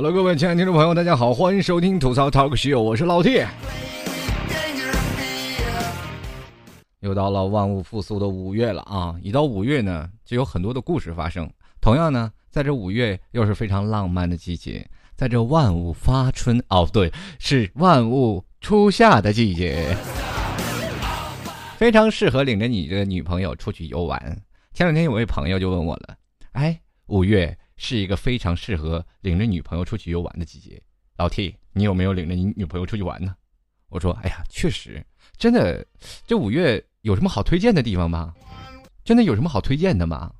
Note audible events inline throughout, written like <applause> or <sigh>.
Hello，各位亲爱的听众朋友，大家好，欢迎收听吐槽 Talk Show，我是老 T。又到了万物复苏的五月了啊！一到五月呢，就有很多的故事发生。同样呢，在这五月又是非常浪漫的季节，在这万物发春哦，对，是万物初夏的季节，非常适合领着你的女朋友出去游玩。前两天有位朋友就问我了，哎，五月。是一个非常适合领着女朋友出去游玩的季节，老 T，你有没有领着你女朋友出去玩呢？我说，哎呀，确实，真的，这五月有什么好推荐的地方吗？真的有什么好推荐的吗？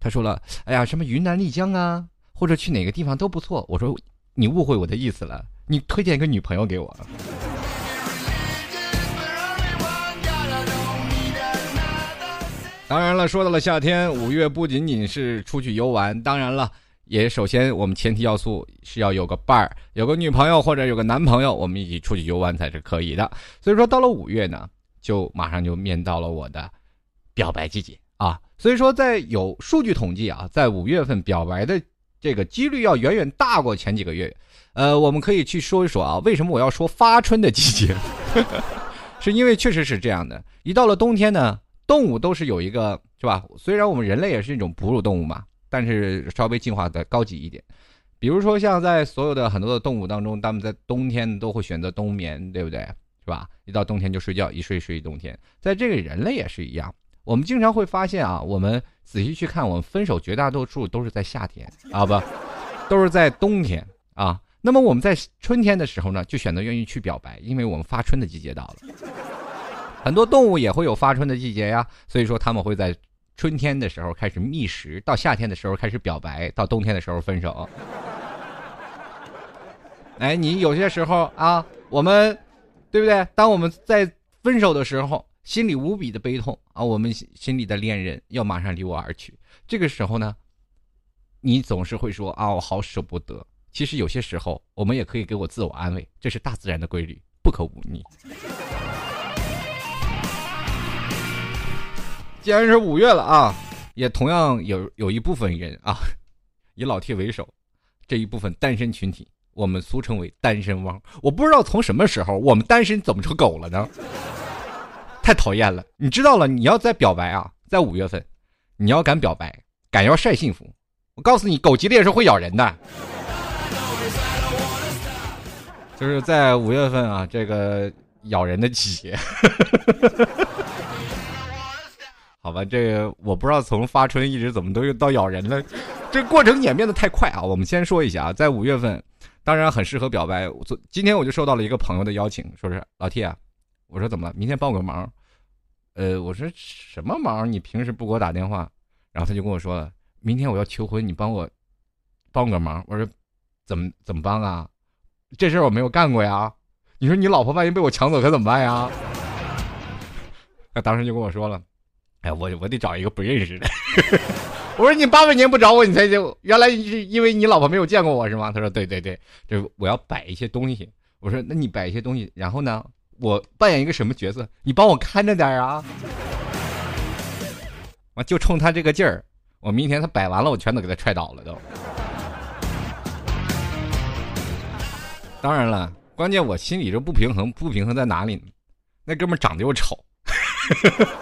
他说了，哎呀，什么云南丽江啊，或者去哪个地方都不错。我说，你误会我的意思了，你推荐一个女朋友给我。当然了，说到了夏天，五月不仅仅是出去游玩，当然了，也首先我们前提要素是要有个伴儿，有个女朋友或者有个男朋友，我们一起出去游玩才是可以的。所以说，到了五月呢，就马上就面到了我的表白季节啊。所以说，在有数据统计啊，在五月份表白的这个几率要远远大过前几个月。呃，我们可以去说一说啊，为什么我要说发春的季节？<laughs> 是因为确实是这样的，一到了冬天呢。动物都是有一个，是吧？虽然我们人类也是一种哺乳动物嘛，但是稍微进化的高级一点。比如说，像在所有的很多的动物当中，它们在冬天都会选择冬眠，对不对？是吧？一到冬天就睡觉，一睡睡一冬天。在这个人类也是一样，我们经常会发现啊，我们仔细去看，我们分手绝大多数都是在夏天啊，不，<laughs> 都是在冬天啊。那么我们在春天的时候呢，就选择愿意去表白，因为我们发春的季节到了。很多动物也会有发春的季节呀，所以说他们会在春天的时候开始觅食，到夏天的时候开始表白，到冬天的时候分手。<laughs> 哎，你有些时候啊，我们对不对？当我们在分手的时候，心里无比的悲痛啊，我们心里的恋人要马上离我而去，这个时候呢，你总是会说啊，我好舍不得。其实有些时候，我们也可以给我自我安慰，这是大自然的规律，不可忤逆。既然是五月了啊，也同样有有一部分人啊，以老 T 为首，这一部分单身群体，我们俗称为单身汪。我不知道从什么时候我们单身怎么成狗了呢？太讨厌了！你知道了，你要在表白啊，在五月份，你要敢表白，敢要晒幸福，我告诉你，狗急了也是会咬人的。就是在五月份啊，这个咬人的季节。<laughs> 好吧，这个我不知道从发春一直怎么都到咬人了，这过程演变的太快啊！我们先说一下啊，在五月份，当然很适合表白。昨今天我就收到了一个朋友的邀请，说是老 T 啊，我说怎么了？明天帮我个忙。呃，我说什么忙？你平时不给我打电话，然后他就跟我说了，明天我要求婚，你帮我帮个忙。我说怎么怎么帮啊？这事儿我没有干过呀。你说你老婆万一被我抢走可怎么办呀？他当时就跟我说了。哎，我我得找一个不认识的。<laughs> 我说你八百年不找我，你才就原来是因为你老婆没有见过我是吗？他说对对对，就我要摆一些东西。我说那你摆一些东西，然后呢，我扮演一个什么角色？你帮我看着点啊。我就冲他这个劲儿，我明天他摆完了，我全都给他踹倒了都。当然了，关键我心里这不平衡，不平衡在哪里呢？那哥们长得又丑。<laughs>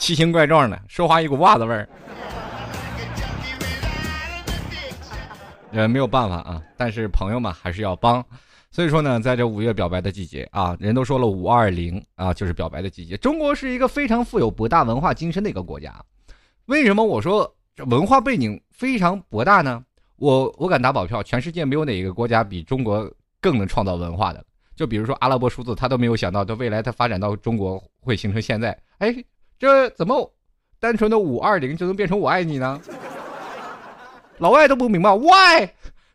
奇形怪状的，说话一股袜子味儿。<laughs> 呃，没有办法啊，但是朋友们还是要帮。所以说呢，在这五月表白的季节啊，人都说了五二零啊，就是表白的季节。中国是一个非常富有博大文化精深的一个国家。为什么我说这文化背景非常博大呢？我我敢打保票，全世界没有哪一个国家比中国更能创造文化的。就比如说阿拉伯数字，他都没有想到，他未来他发展到中国会形成现在。哎。这怎么单纯的五二零就能变成我爱你呢？老外都不明白，why？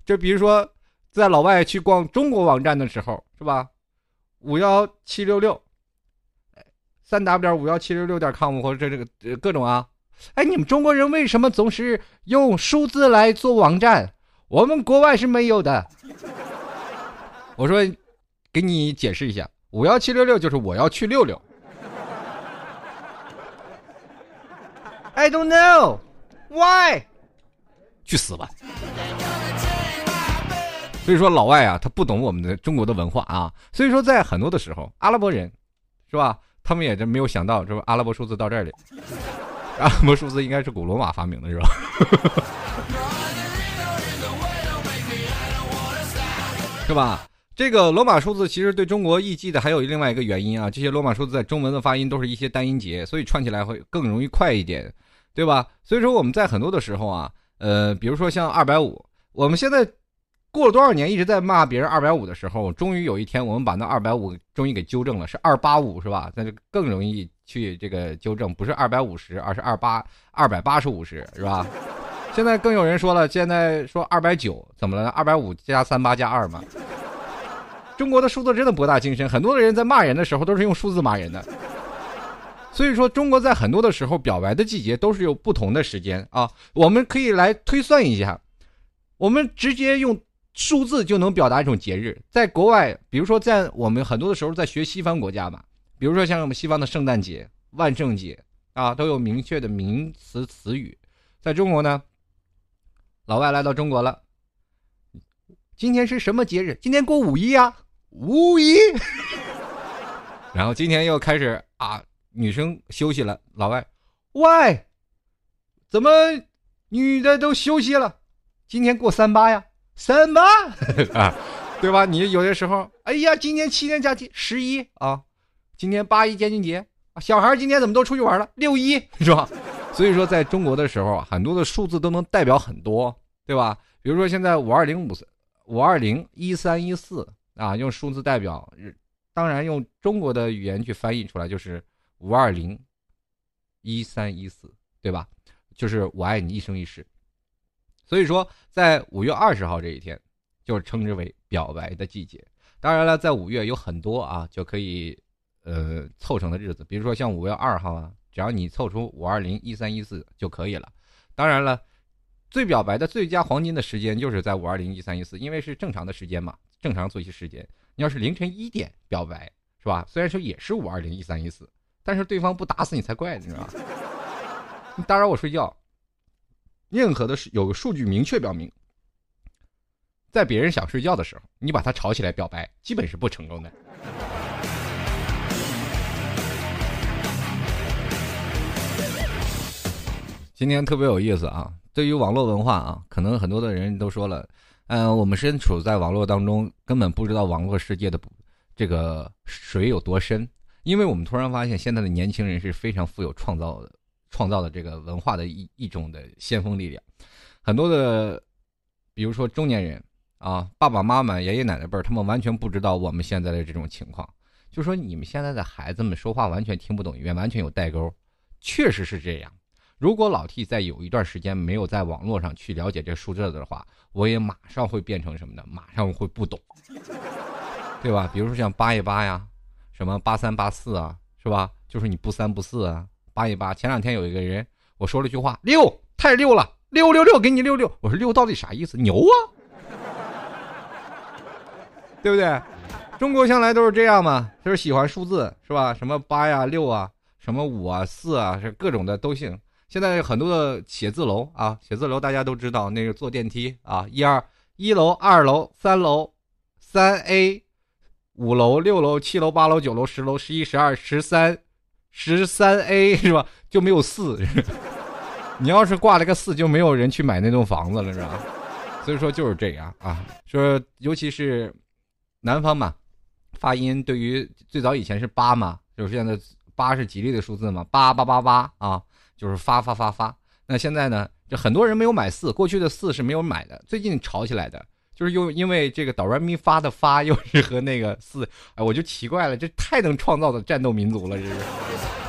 就比如说，在老外去逛中国网站的时候，是吧？五幺七六六，三 w 点五幺七六六点 com 或者这这个各种啊，哎，你们中国人为什么总是用数字来做网站？我们国外是没有的。我说，给你解释一下，五幺七六六就是我要去六六。I don't know why，去死吧！所以说老外啊，他不懂我们的中国的文化啊。所以说在很多的时候，阿拉伯人，是吧？他们也真没有想到，这阿拉伯数字到这里，<laughs> 阿拉伯数字应该是古罗马发明的，是吧？<laughs> 是吧？这个罗马数字其实对中国易记的还有另外一个原因啊，这些罗马数字在中文的发音都是一些单音节，所以串起来会更容易快一点，对吧？所以说我们在很多的时候啊，呃，比如说像二百五，我们现在过了多少年一直在骂别人二百五的时候，终于有一天我们把那二百五终于给纠正了，是二八五是吧？那就更容易去这个纠正，不是二百五十，而是二八二百八十五十是吧？现在更有人说了，现在说二百九怎么了？二百五加三八加二嘛。中国的数字真的博大精深，很多的人在骂人的时候都是用数字骂人的。所以说，中国在很多的时候表白的季节都是有不同的时间啊。我们可以来推算一下，我们直接用数字就能表达一种节日。在国外，比如说在我们很多的时候在学西方国家嘛，比如说像我们西方的圣诞节、万圣节啊，都有明确的名词词语。在中国呢？老外来到中国了，今天是什么节日？今天过五一啊，五一。<laughs> 然后今天又开始啊，女生休息了。老外，喂，怎么女的都休息了？今天过三八呀，三八 <laughs> 啊，对吧？你有些时候，哎呀，今天七天假期，十一啊，今天八一建军节，小孩今天怎么都出去玩了？六一是吧？所以说，在中国的时候很多的数字都能代表很多，对吧？比如说现在五二零五五二零一三一四啊，用数字代表，当然用中国的语言去翻译出来就是五二零一三一四，对吧？就是我爱你一生一世。所以说，在五月二十号这一天，就称之为表白的季节。当然了，在五月有很多啊，就可以呃凑成的日子，比如说像五月二号啊。只要你凑出五二零一三一四就可以了。当然了，最表白的最佳黄金的时间就是在五二零一三一四，因为是正常的时间嘛，正常作息时间。你要是凌晨一点表白，是吧？虽然说也是五二零一三一四，但是对方不打死你才怪，你知道吧？你打扰我睡觉。任何的有个数据明确表明，在别人想睡觉的时候，你把他吵起来表白，基本是不成功的。今天特别有意思啊！对于网络文化啊，可能很多的人都说了，嗯，我们身处在网络当中，根本不知道网络世界的这个水有多深。因为我们突然发现，现在的年轻人是非常富有创造的、创造的这个文化的一一种的先锋力量。很多的，比如说中年人啊，爸爸妈妈、爷爷奶奶辈儿，他们完全不知道我们现在的这种情况，就说你们现在的孩子们说话完全听不懂，语言完全有代沟，确实是这样。如果老 T 在有一段时间没有在网络上去了解这数字的话，我也马上会变成什么呢？马上会不懂，对吧？比如说像八一八呀，什么八三八四啊，是吧？就是你不三不四啊，八一八。前两天有一个人，我说了句话，六太六了，六六六，给你六六。我说六到底啥意思？牛啊，<laughs> 对不对？中国向来都是这样嘛，就是喜欢数字，是吧？什么八呀、六啊，什么五啊、四啊，是各种的都行。现在很多的写字楼啊，写字楼大家都知道，那个坐电梯啊，一二一楼、二楼、三楼、三 A、五楼、六楼、七楼、八楼、九楼、十楼、十一、十二、十三、十三 A 是吧？就没有四。<laughs> 你要是挂了个四，就没有人去买那栋房子了，是吧？所以说就是这样啊。说尤其是南方嘛，发音对于最早以前是八嘛，就是现在八是吉利的数字嘛，八八八八啊。就是发发发发，那现在呢？就很多人没有买四，过去的四是没有买的，最近炒起来的，就是又因为这个哆来咪发的发又是和那个四，哎，我就奇怪了，这太能创造的战斗民族了，这是。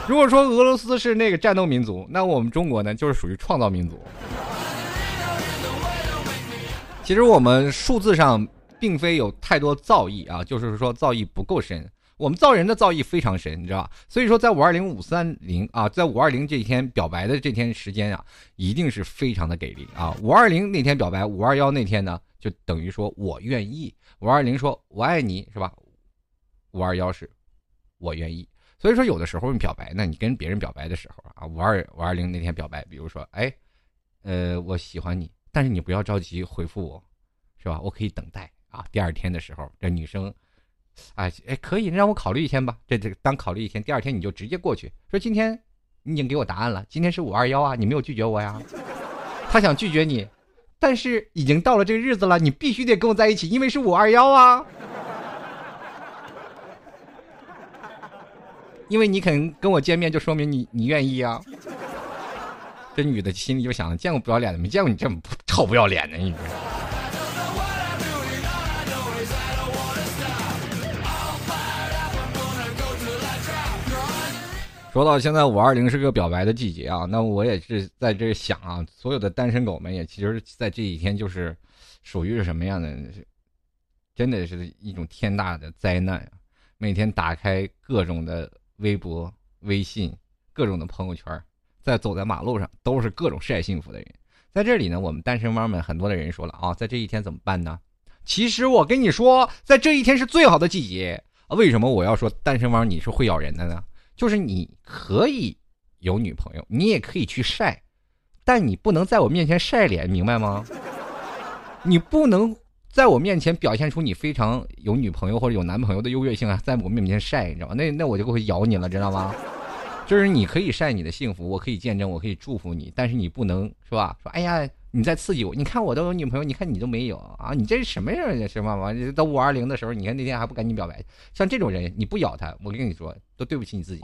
如果说俄罗斯是那个战斗民族，那我们中国呢，就是属于创造民族。其实我们数字上并非有太多造诣啊，就是说造诣不够深。我们造人的造诣非常深，你知道吧？所以说，在五二零五三零啊，在五二零这一天表白的这天时间啊，一定是非常的给力啊！五二零那天表白，五二幺那天呢，就等于说我愿意。五二零说我爱你是吧？五二幺是我愿意。所以说，有的时候你表白，那你跟别人表白的时候啊，五二五二零那天表白，比如说，哎，呃，我喜欢你，但是你不要着急回复我，是吧？我可以等待。啊，第二天的时候，这女生，哎哎，可以让我考虑一天吧？这这当考虑一天，第二天你就直接过去说今天你已经给我答案了，今天是五二幺啊，你没有拒绝我呀？他想拒绝你，但是已经到了这个日子了，你必须得跟我在一起，因为是五二幺啊。因为你肯跟我见面，就说明你你愿意啊。这女的心里就想：见过不要脸的，没见过你这么臭不要脸的，你。说到现在五二零是个表白的季节啊，那我也是在这想啊，所有的单身狗们也其实，在这几天就是属于是什么样的？真的是一种天大的灾难啊！每天打开各种的。微博、微信，各种的朋友圈，在走在马路上都是各种晒幸福的人。在这里呢，我们单身汪们很多的人说了啊，在这一天怎么办呢？其实我跟你说，在这一天是最好的季节。为什么我要说单身汪你是会咬人的呢？就是你可以有女朋友，你也可以去晒，但你不能在我面前晒脸，明白吗？你不能。在我面前表现出你非常有女朋友或者有男朋友的优越性啊，在我面前晒，你知道吗？那那我就会咬你了，知道吗？就是你可以晒你的幸福，我可以见证，我可以祝福你，但是你不能是吧？说哎呀，你在刺激我，你看我都有女朋友，你看你都没有啊？你这是什么人？什么玩到五二零的时候，你看那天还不赶紧表白？像这种人，你不咬他，我跟你说，都对不起你自己。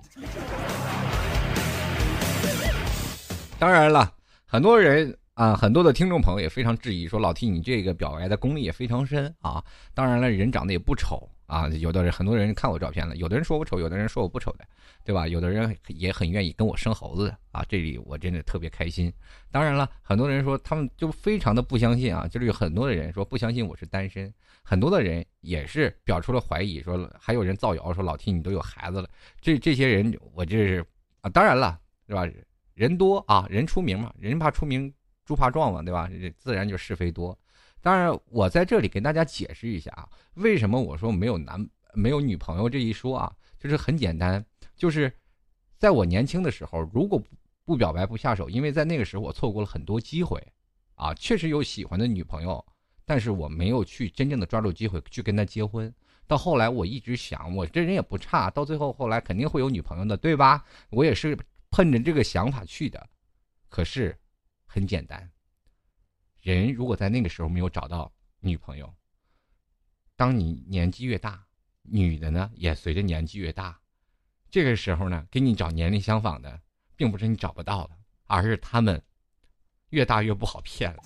当然了，很多人。啊，很多的听众朋友也非常质疑，说老 T 你这个表白的功力也非常深啊。当然了，人长得也不丑啊。有的人很多人看我照片了，有的人说我丑，有的人说我不丑的，对吧？有的人也很愿意跟我生猴子的啊。这里我真的特别开心。当然了，很多人说他们就非常的不相信啊，就是有很多的人说不相信我是单身，很多的人也是表出了怀疑，说还有人造谣说老 T 你都有孩子了。这这些人我这是啊，当然了，是吧？人多啊，人出名嘛，人怕出名。猪怕壮嘛，对吧？自然就是非多。当然，我在这里跟大家解释一下啊，为什么我说没有男没有女朋友这一说啊，就是很简单，就是在我年轻的时候，如果不表白不下手，因为在那个时候我错过了很多机会，啊，确实有喜欢的女朋友，但是我没有去真正的抓住机会去跟她结婚。到后来，我一直想，我这人也不差，到最后后来肯定会有女朋友的，对吧？我也是奔着这个想法去的，可是。很简单，人如果在那个时候没有找到女朋友，当你年纪越大，女的呢也随着年纪越大，这个时候呢，给你找年龄相仿的，并不是你找不到了，而是他们越大越不好骗了。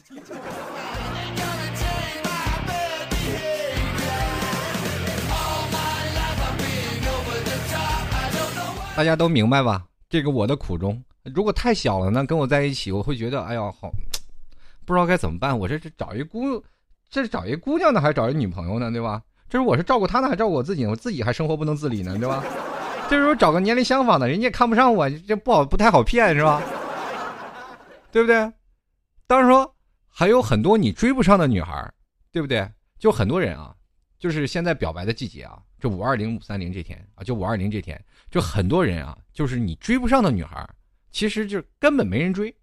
大家都明白吧？这个我的苦衷。如果太小了呢，跟我在一起，我会觉得，哎呀，好，不知道该怎么办。我这是找一姑，这是找一姑娘呢，还是找一女朋友呢，对吧？这是我是照顾她呢，还是照顾我自己？我自己还生活不能自理呢，对吧？这时候找个年龄相仿的，人家也看不上我，这不好，不太好骗，是吧？对不对？当然说还有很多你追不上的女孩，对不对？就很多人啊，就是现在表白的季节啊，这五二零、五三零这天啊，就五二零这天，就很多人啊，就是你追不上的女孩。其实就根本没人追，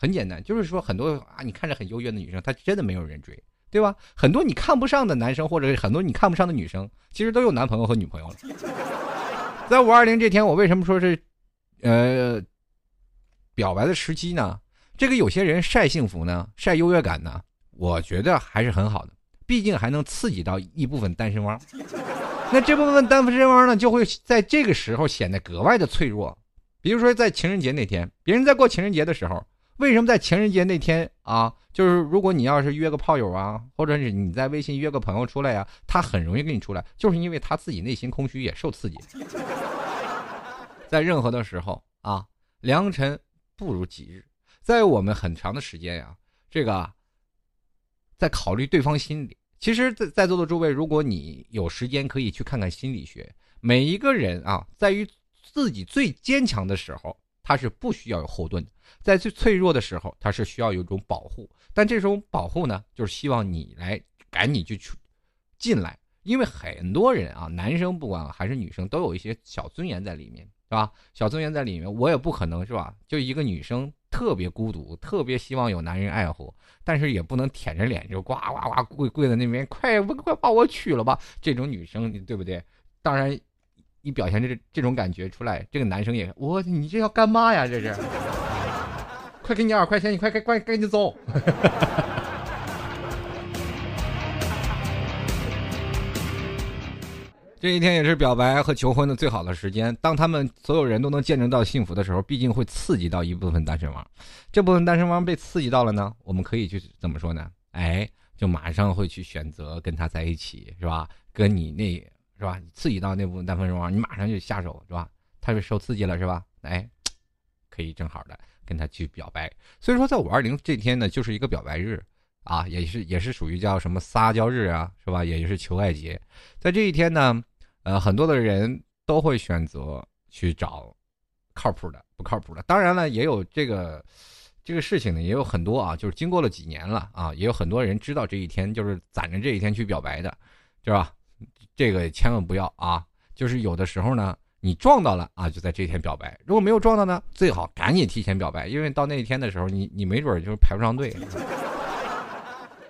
很简单，就是说很多啊，你看着很优越的女生，她真的没有人追，对吧？很多你看不上的男生，或者很多你看不上的女生，其实都有男朋友和女朋友了。在五二零这天，我为什么说是，呃，表白的时机呢？这个有些人晒幸福呢，晒优越感呢，我觉得还是很好的，毕竟还能刺激到一部分单身汪。那这部分单身汪呢，就会在这个时候显得格外的脆弱。比如说，在情人节那天，别人在过情人节的时候，为什么在情人节那天啊？就是如果你要是约个炮友啊，或者是你在微信约个朋友出来呀，他很容易跟你出来，就是因为他自己内心空虚，也受刺激。<laughs> 在任何的时候啊，良辰不如吉日，在我们很长的时间呀，这个在考虑对方心理。其实，在在座的诸位，如果你有时间，可以去看看心理学。每一个人啊，在于。自己最坚强的时候，他是不需要有后盾的；在最脆弱的时候，他是需要有一种保护。但这种保护呢，就是希望你来赶紧去进来，因为很多人啊，男生不管还是女生，都有一些小尊严在里面，是吧？小尊严在里面，我也不可能是吧？就一个女生特别孤独，特别希望有男人爱护，但是也不能舔着脸就呱呱呱跪跪在那边，快快把我娶了吧！这种女生，对不对？当然，你表现这这种感觉出来，这个男生也我你这要干嘛呀？这是，<laughs> 快给你二块钱，你快快快赶紧走。<laughs> 这一天也是表白和求婚的最好的时间。当他们所有人都能见证到幸福的时候，毕竟会刺激到一部分单身汪。这部分单身汪被刺激到了呢，我们可以去怎么说呢？哎，就马上会去选择跟他在一起，是吧？跟你那，是吧？刺激到那部分单身汪，你马上就下手，是吧？他就受刺激了，是吧？哎，可以正好的跟他去表白。所以说，在五二零这天呢，就是一个表白日。啊，也是也是属于叫什么撒娇日啊，是吧？也就是求爱节，在这一天呢，呃，很多的人都会选择去找靠谱的、不靠谱的。当然了，也有这个这个事情呢，也有很多啊，就是经过了几年了啊，也有很多人知道这一天，就是攒着这一天去表白的，是吧？这个千万不要啊！就是有的时候呢，你撞到了啊，就在这一天表白；如果没有撞到呢，最好赶紧提前表白，因为到那一天的时候，你你没准就是排不上队。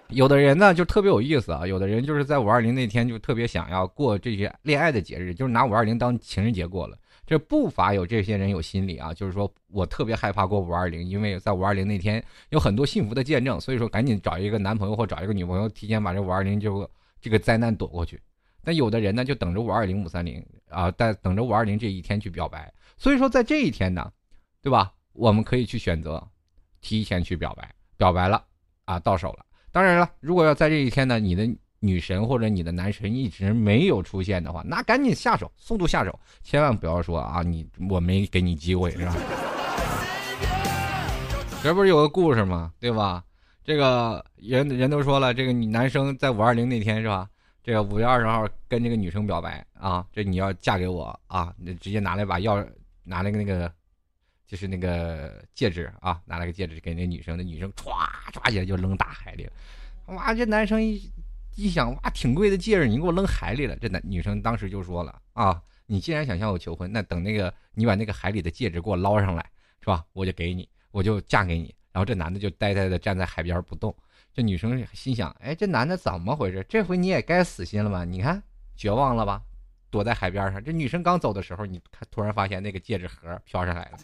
有的人呢就特别有意思啊，有的人就是在五二零那天就特别想要过这些恋爱的节日，就是拿五二零当情人节过了。这不乏有这些人有心理啊，就是说我特别害怕过五二零，因为在五二零那天有很多幸福的见证，所以说赶紧找一个男朋友或找一个女朋友，提前把这五二零就这个灾难躲过去。那有的人呢就等着五二零五三零啊，在等着五二零这一天去表白。所以说在这一天呢，对吧？我们可以去选择提前去表白，表白了啊，到手了。当然了，如果要在这一天呢，你的女神或者你的男神一直没有出现的话，那赶紧下手，速度下手，千万不要说啊，你我没给你机会是吧？<laughs> 这不是有个故事吗？对吧？这个人人都说了，这个你男生在五二零那天是吧？这个五月二十号跟那个女生表白啊，这你要嫁给我啊，你直接拿来把钥，拿来个那个。就是那个戒指啊，拿了个戒指给那女生，那女生歘抓起来就扔大海里了。哇，这男生一一想，哇，挺贵的戒指，你给我扔海里了。这男女生当时就说了啊，你既然想向我求婚，那等那个你把那个海里的戒指给我捞上来，是吧？我就给你，我就嫁给你。然后这男的就呆呆的站在海边不动。这女生心想，哎，这男的怎么回事？这回你也该死心了吧？你看，绝望了吧？躲在海边上，这女生刚走的时候，你看突然发现那个戒指盒飘上来了。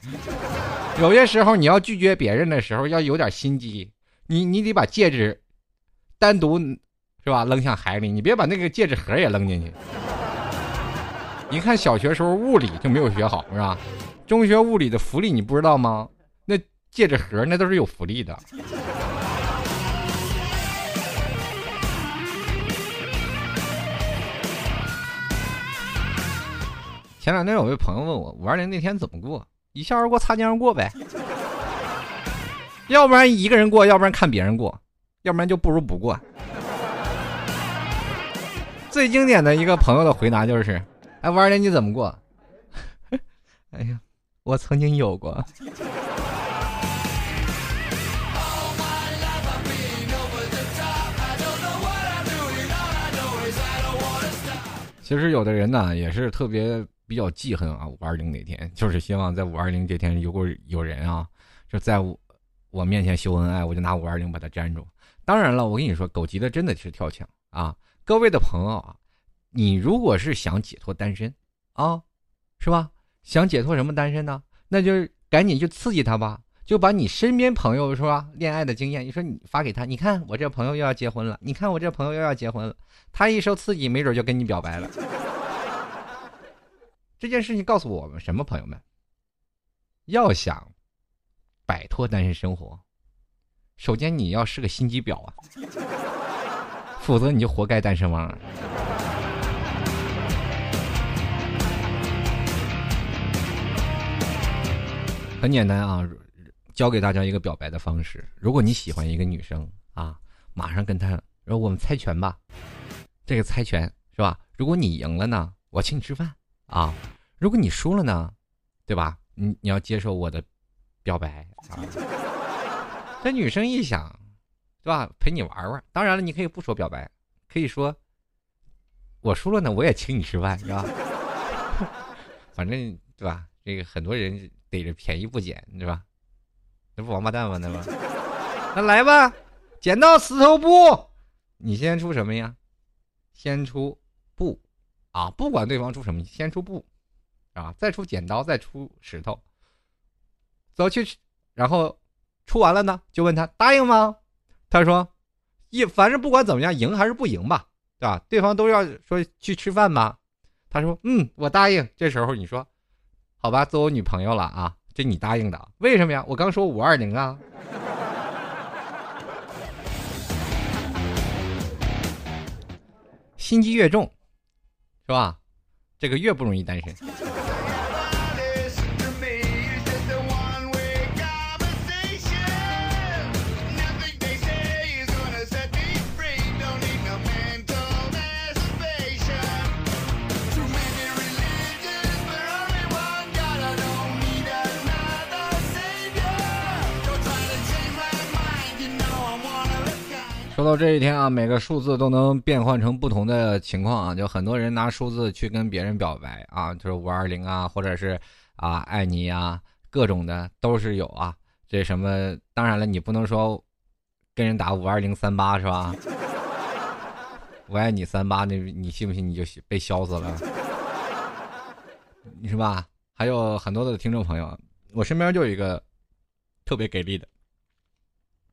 有些时候你要拒绝别人的时候要有点心机，你你得把戒指单独是吧扔向海里，你别把那个戒指盒也扔进去。你看小学时候物理就没有学好是吧？中学物理的福利你不知道吗？那戒指盒那都是有福利的。前两天有位朋友问我五二零那天怎么过，一笑而过，擦肩而过呗。要不然一个人过，要不然看别人过，要不然就不如不过。最经典的一个朋友的回答就是：“哎，五二零你怎么过？” <laughs> 哎呀，我曾经有过。其实有的人呢，也是特别。比较记恨啊，五二零那天就是希望在五二零这天有个有人啊，就在我我面前秀恩爱，我就拿五二零把他粘住。当然了，我跟你说，狗急的真的是跳墙啊！各位的朋友啊，你如果是想解脱单身啊，是吧？想解脱什么单身呢？那就赶紧去刺激他吧，就把你身边朋友是吧，恋爱的经验，你说你发给他，你看我这朋友又要结婚了，你看我这朋友又要结婚了，他一受刺激，没准就跟你表白了。这件事情告诉我们什么，朋友们？要想摆脱单身生活，首先你要是个心机婊啊，否则你就活该单身汪。很简单啊，教给大家一个表白的方式：如果你喜欢一个女生啊，马上跟她，然后我们猜拳吧。这个猜拳是吧？如果你赢了呢，我请你吃饭。啊，如果你输了呢，对吧？你你要接受我的表白啊。这女生一想，对吧？陪你玩玩。当然了，你可以不说表白，可以说我输了呢，我也请你吃饭，是吧？<laughs> 反正对吧？这个很多人逮着便宜不捡，对吧？那不王八蛋吗？那不，那来吧，剪刀石头布，你先出什么呀？先出，啊，不管对方出什么，先出布，啊，再出剪刀，再出石头，走去，然后出完了呢，就问他答应吗？他说，一反正不管怎么样，赢还是不赢吧，对吧？对方都要说去吃饭吗？他说，嗯，我答应。这时候你说，好吧，做我女朋友了啊。这你答应的？为什么呀？我刚说五二零啊，心机越重，是吧？这个越不容易单身。到这一天啊，每个数字都能变换成不同的情况啊，就很多人拿数字去跟别人表白啊，就是五二零啊，或者是啊爱你啊，各种的都是有啊。这什么？当然了，你不能说跟人打五二零三八是吧？我爱你三八，那你信不信你就被削死了？是吧？还有很多的听众朋友，我身边就有一个特别给力的，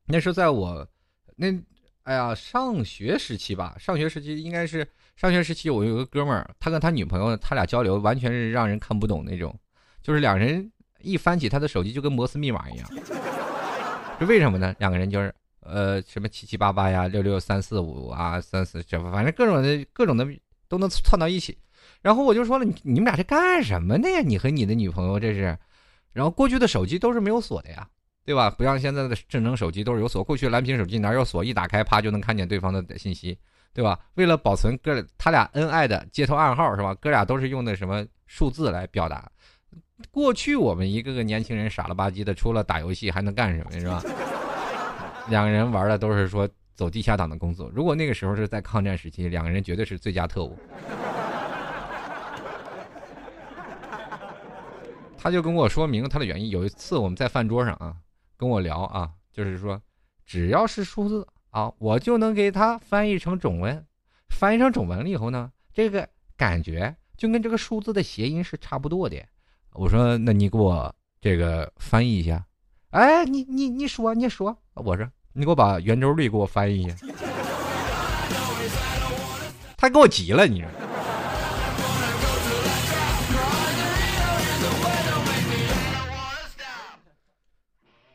那是在我那。哎呀，上学时期吧，上学时期应该是上学时期。我有个哥们儿，他跟他女朋友，他俩交流完全是让人看不懂那种，就是两人一翻起他的手机就跟摩斯密码一样。<laughs> 这为什么呢？两个人就是呃什么七七八八呀，六六三四五啊，三四这反正各种的各种的都能串到一起。然后我就说了，你你们俩这干什么的呀？你和你的女朋友这是？然后过去的手机都是没有锁的呀。对吧？不像现在的智能手机都是有锁，过去蓝屏手机哪有锁？一打开，啪就能看见对方的信息，对吧？为了保存哥他俩恩爱的接头暗号是吧？哥俩都是用的什么数字来表达？过去我们一个个年轻人傻了吧唧的，除了打游戏还能干什么是吧？<laughs> 两个人玩的都是说走地下党的工作。如果那个时候是在抗战时期，两个人绝对是最佳特务。<laughs> 他就跟我说明他的原因。有一次我们在饭桌上啊。跟我聊啊，就是说，只要是数字啊，我就能给他翻译成中文。翻译成中文了以后呢，这个感觉就跟这个数字的谐音是差不多的。我说，那你给我这个翻译一下。哎，你你你说你说，我说你给我把圆周率给我翻译一下。他给我急了，你说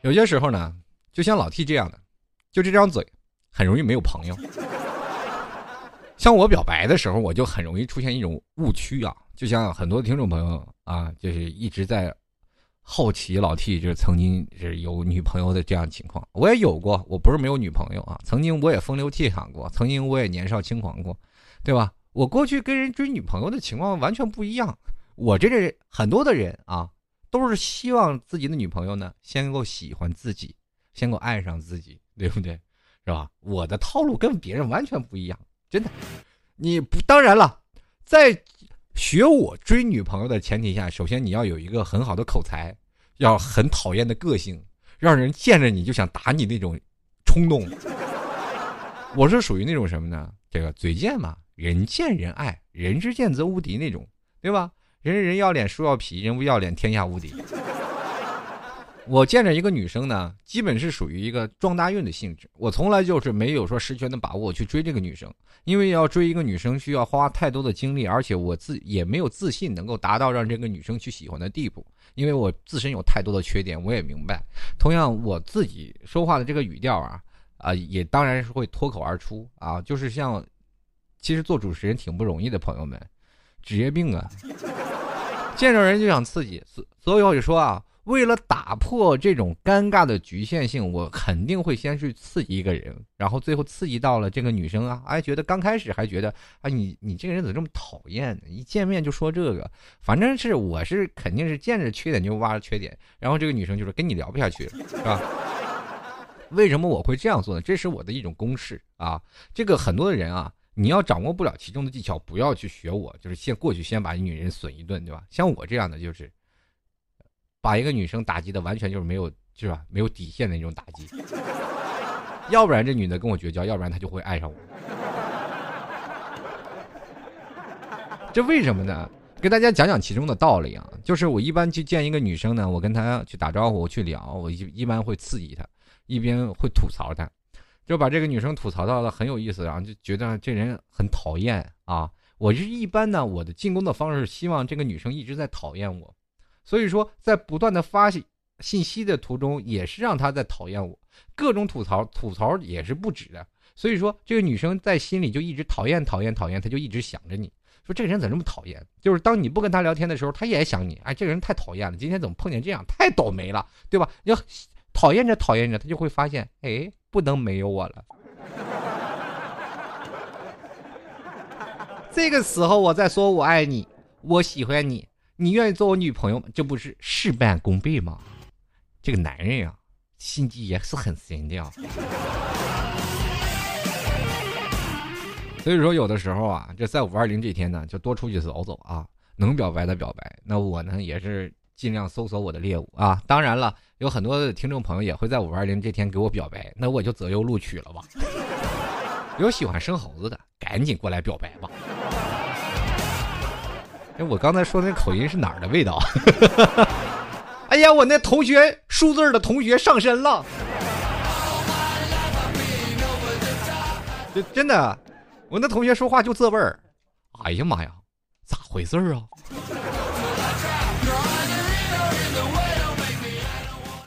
有些时候呢，就像老 T 这样的，就这张嘴，很容易没有朋友。像我表白的时候，我就很容易出现一种误区啊。就像很多听众朋友啊，就是一直在好奇老 T 就是曾经是有女朋友的这样情况。我也有过，我不是没有女朋友啊。曾经我也风流倜傥过，曾经我也年少轻狂过，对吧？我过去跟人追女朋友的情况完全不一样。我这个人很多的人啊。都是希望自己的女朋友呢，先够喜欢自己，先够爱上自己，对不对？是吧？我的套路跟别人完全不一样，真的。你不当然了，在学我追女朋友的前提下，首先你要有一个很好的口才，要很讨厌的个性，让人见着你就想打你那种冲动。<laughs> 我是属于那种什么呢？这个嘴贱嘛，人见人爱，人之见则无敌那种，对吧？人人要脸，树要皮，人不要脸，天下无敌。我见着一个女生呢，基本是属于一个撞大运的性质。我从来就是没有说十全的把握去追这个女生，因为要追一个女生需要花太多的精力，而且我自也没有自信能够达到让这个女生去喜欢的地步，因为我自身有太多的缺点，我也明白。同样，我自己说话的这个语调啊，啊，也当然是会脱口而出啊，就是像，其实做主持人挺不容易的，朋友们，职业病啊。见着人就想刺激，所所以我就说啊，为了打破这种尴尬的局限性，我肯定会先去刺激一个人，然后最后刺激到了这个女生啊，哎，觉得刚开始还觉得啊，你你这个人怎么这么讨厌呢？一见面就说这个，反正是我是肯定是见着缺点就挖着缺点，然后这个女生就是跟你聊不下去了，是吧？为什么我会这样做呢？这是我的一种公式啊，这个很多的人啊。你要掌握不了其中的技巧，不要去学我，就是先过去先把女人损一顿，对吧？像我这样的就是，把一个女生打击的完全就是没有，是吧？没有底线的那种打击。<laughs> 要不然这女的跟我绝交，要不然她就会爱上我。<laughs> 这为什么呢？给大家讲讲其中的道理啊。就是我一般去见一个女生呢，我跟她去打招呼我去聊，我一一般会刺激她，一边会吐槽她，就把这个女生吐槽到了很有意思，然后就觉得这人很讨厌啊。我是一般呢，我的进攻的方式希望这个女生一直在讨厌我，所以说在不断的发信信息的途中，也是让她在讨厌我，各种吐槽，吐槽也是不止的。所以说这个女生在心里就一直讨厌讨厌讨厌，她就一直想着你。说这个人怎么这么讨厌？就是当你不跟他聊天的时候，他也想你。哎，这个人太讨厌了，今天怎么碰见这样？太倒霉了，对吧？要讨厌着讨厌着，他就会发现，哎，不能没有我了。<laughs> 这个时候我再说我爱你，我喜欢你，你愿意做我女朋友吗？这不是事半功倍吗？这个男人呀，心机也是很深的啊。所以说，有的时候啊，这在五二零这天呢，就多出去走走啊，能表白的表白。那我呢，也是尽量搜索我的猎物啊。当然了，有很多的听众朋友也会在五二零这天给我表白，那我就择优录取了吧。有喜欢生猴子的，赶紧过来表白吧。哎，我刚才说那口音是哪儿的味道？<laughs> 哎呀，我那同学数字的同学上身了，就真的。我那同学说话就这味儿，哎呀妈呀，咋回事儿啊？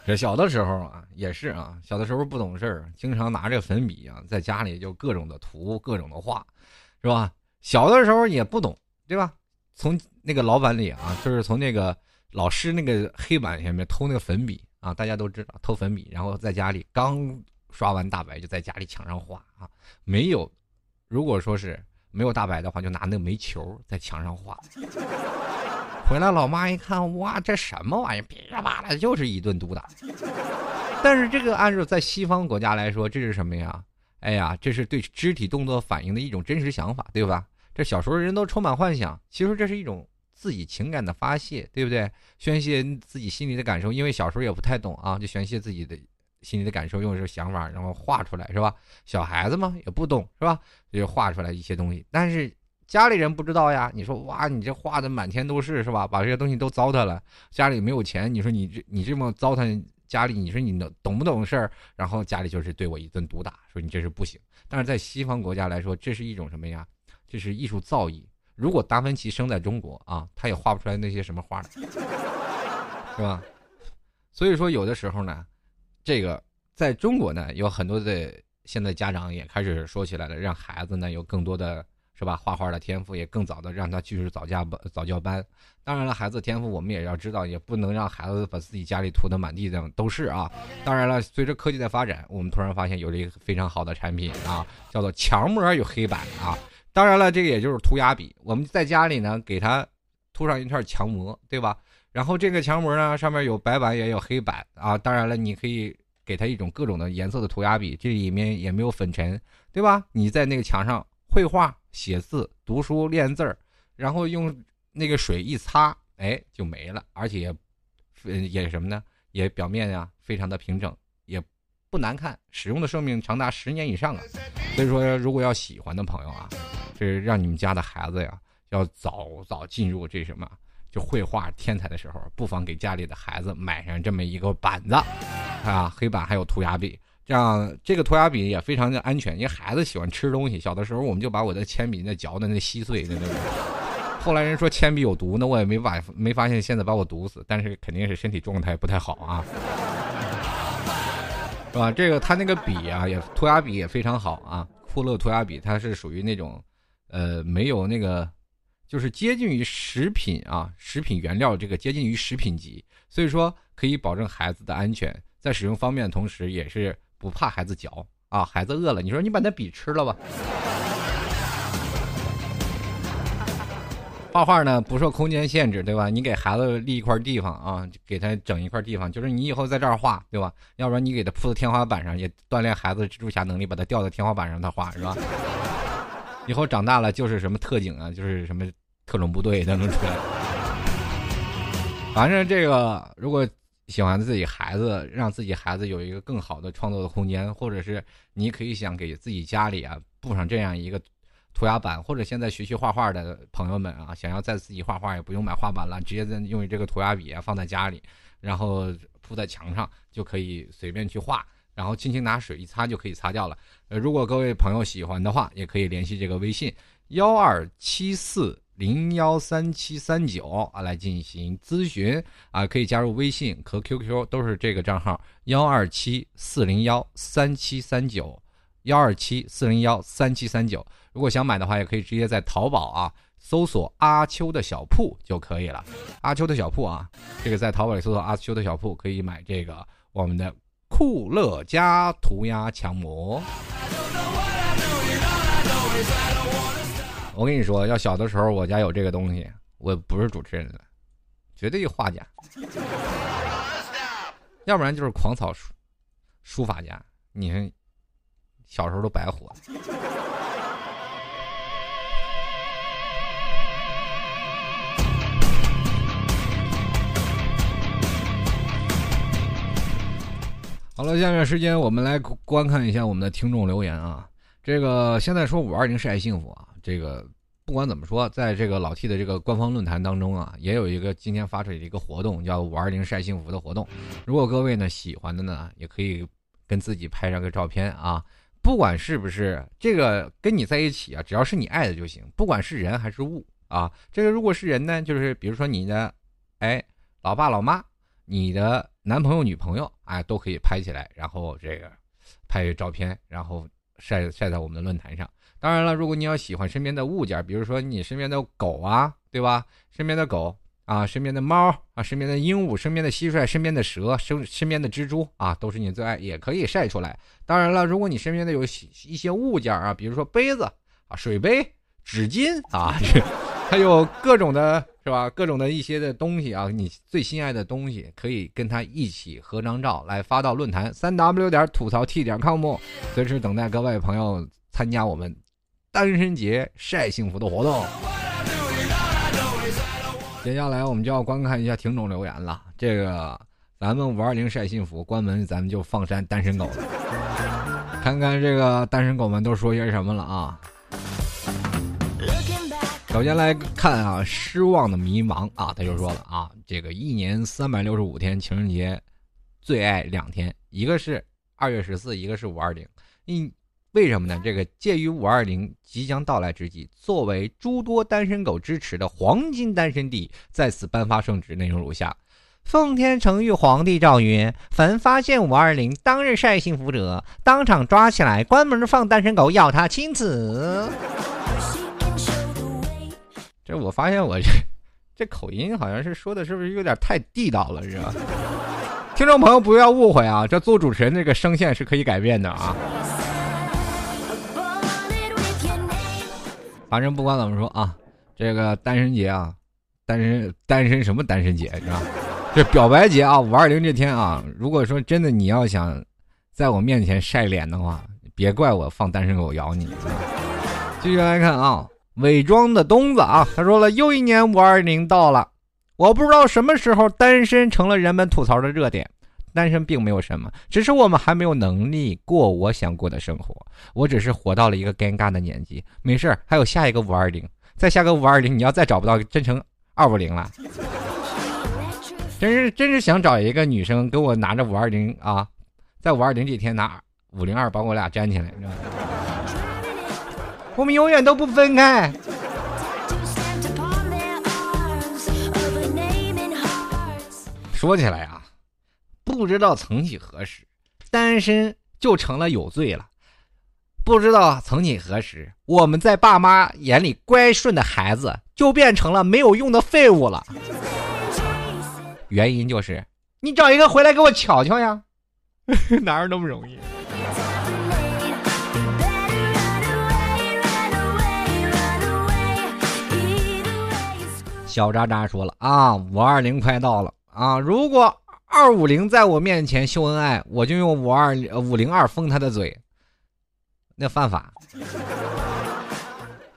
这小的时候啊，也是啊，小的时候不懂事儿，经常拿着粉笔啊，在家里就各种的涂，各种的画，是吧？小的时候也不懂，对吧？从那个老板里啊，就是从那个老师那个黑板下面偷那个粉笔啊，大家都知道偷粉笔，然后在家里刚刷完大白，就在家里墙上画啊，没有。如果说是没有大白的话，就拿那个煤球在墙上画。回来，老妈一看，哇，这什么玩意儿？噼里啪啦，就是一顿毒打。但是这个按照在西方国家来说，这是什么呀？哎呀，这是对肢体动作反应的一种真实想法，对吧？这小时候人都充满幻想，其实这是一种自己情感的发泄，对不对？宣泄自己心里的感受，因为小时候也不太懂啊，就宣泄自己的。心里的感受，用这个想法，然后画出来，是吧？小孩子嘛，也不懂，是吧？就画出来一些东西。但是家里人不知道呀。你说，哇，你这画的满天都是，是吧？把这些东西都糟蹋了。家里没有钱，你说你这你这么糟蹋家里，你说你能懂不懂事儿？然后家里就是对我一顿毒打，说你这是不行。但是在西方国家来说，这是一种什么呀？这是艺术造诣。如果达芬奇生在中国啊，他也画不出来那些什么画，是吧？所以说，有的时候呢。这个在中国呢，有很多的现在家长也开始说起来了，让孩子呢有更多的是吧画画的天赋，也更早的让他去早教班早教班。当然了，孩子天赋我们也要知道，也不能让孩子把自己家里涂的满地的都是啊。当然了，随着科技的发展，我们突然发现有了一个非常好的产品啊，叫做墙膜有黑板啊。当然了，这个也就是涂鸦笔，我们在家里呢给他涂上一片墙膜，对吧？然后这个墙膜呢，上面有白板也有黑板啊。当然了，你可以给它一种各种的颜色的涂鸦笔，这里面也没有粉尘，对吧？你在那个墙上绘画、写字、读书、练字儿，然后用那个水一擦，哎，就没了。而且，也也什么呢？也表面呀非常的平整，也不难看，使用的寿命长达十年以上啊。所以说，如果要喜欢的朋友啊，这让你们家的孩子呀，要早早进入这什么。就绘画天才的时候，不妨给家里的孩子买上这么一个板子，啊，黑板还有涂鸦笔，这样这个涂鸦笔也非常的安全。因为孩子喜欢吃东西，小的时候我们就把我的铅笔那嚼的那稀碎的那种。后来人说铅笔有毒，那我也没把没发现，现在把我毒死，但是肯定是身体状态不太好啊，是吧？这个他那个笔啊，也涂鸦笔也非常好啊，酷乐涂鸦笔，它是属于那种，呃，没有那个。就是接近于食品啊，食品原料这个接近于食品级，所以说可以保证孩子的安全，在使用方面的同时，也是不怕孩子嚼啊。孩子饿了，你说你把那笔吃了吧。画画呢不受空间限制，对吧？你给孩子立一块地方啊，给他整一块地方，就是你以后在这儿画，对吧？要不然你给他铺在天花板上，也锻炼孩子蜘蛛侠能力，把他吊在天花板上他画，是吧？以后长大了就是什么特警啊，就是什么。特种部队都能出来，反正这个如果喜欢自己孩子，让自己孩子有一个更好的创作的空间，或者是你可以想给自己家里啊布上这样一个涂鸦板，或者现在学习画画的朋友们啊，想要在自己画画也不用买画板了，直接在用这个涂鸦笔啊放在家里，然后铺在墙上就可以随便去画，然后轻轻拿水一擦就可以擦掉了。呃，如果各位朋友喜欢的话，也可以联系这个微信幺二七四。零幺三七三九啊，来进行咨询啊，可以加入微信和 QQ，都是这个账号幺二七四零幺三七三九幺二七四零幺三七三九。如果想买的话，也可以直接在淘宝啊搜索阿秋的小铺就可以了。阿秋的小铺啊，这个在淘宝里搜索阿秋的小铺可以买这个我们的酷乐家涂鸦墙膜。我跟你说，要小的时候我家有这个东西，我不是主持人了，绝对画家，要不然就是狂草书书法家。你看，小时候都白活。好了，下面时间我们来观看一下我们的听众留言啊。这个现在说五二零是爱幸福啊。这个不管怎么说，在这个老 T 的这个官方论坛当中啊，也有一个今天发出的一个活动，叫“五二零晒幸福”的活动。如果各位呢喜欢的呢，也可以跟自己拍上个照片啊。不管是不是这个跟你在一起啊，只要是你爱的就行。不管是人还是物啊，这个如果是人呢，就是比如说你的哎老爸老妈，你的男朋友女朋友哎都可以拍起来，然后这个拍照片，然后晒晒在我们的论坛上。当然了，如果你要喜欢身边的物件，比如说你身边的狗啊，对吧？身边的狗啊，身边的猫啊，身边的鹦鹉，身边的蟋蟀，身边的蛇，身身边的蜘蛛啊，都是你最爱，也可以晒出来。当然了，如果你身边的有一些物件啊，比如说杯子啊、水杯、纸巾啊，<laughs> 还有各种的，是吧？各种的一些的东西啊，你最心爱的东西，可以跟他一起合张照来发到论坛三 w 点吐槽 t 点 com，随时等待各位朋友参加我们。单身节晒幸福的活动，接下来我们就要观看一下听众留言了。这个咱们五二零晒幸福关门，咱们就放山单身狗了。看看这个单身狗们都说些什么了啊？首先来看啊，失望的迷茫啊，他就说了啊，这个一年三百六十五天情人节，最爱两天，一个是二月十四，一个是五二零。一为什么呢？这个介于五二零即将到来之际，作为诸多单身狗支持的黄金单身地，在此颁发圣旨，内容如下：奉天承运皇帝诏曰，凡发现五二零当日晒幸福者，当场抓起来，关门放单身狗，咬他亲子。这我发现我这这口音好像是说的，是不是有点太地道了？是吧？<laughs> 听众朋友不要误会啊，这做主持人这个声线是可以改变的啊。反正不管怎么说啊，这个单身节啊，单身单身什么单身节，你知道这表白节啊，五二零这天啊，如果说真的你要想在我面前晒脸的话，别怪我放单身狗咬你。继续来看啊，伪装的东子啊，他说了，又一年五二零到了，我不知道什么时候单身成了人们吐槽的热点。单身并没有什么，只是我们还没有能力过我想过的生活。我只是活到了一个尴尬的年纪，没事还有下一个五二零，再下个五二零，你要再找不到，真成二五零了。真是真是想找一个女生跟我拿着五二零啊，在五二零这天拿五零二把我俩粘起来，我们永远都不分开。说起来啊。不知道曾几何时，单身就成了有罪了。不知道曾几何时，我们在爸妈眼里乖顺的孩子，就变成了没有用的废物了。原因就是你找一个回来给我瞧瞧呀，<laughs> 哪有那么容易？小渣渣说了啊，五二零快到了啊，如果。二五零在我面前秀恩爱，我就用五二五零二封他的嘴，那犯法。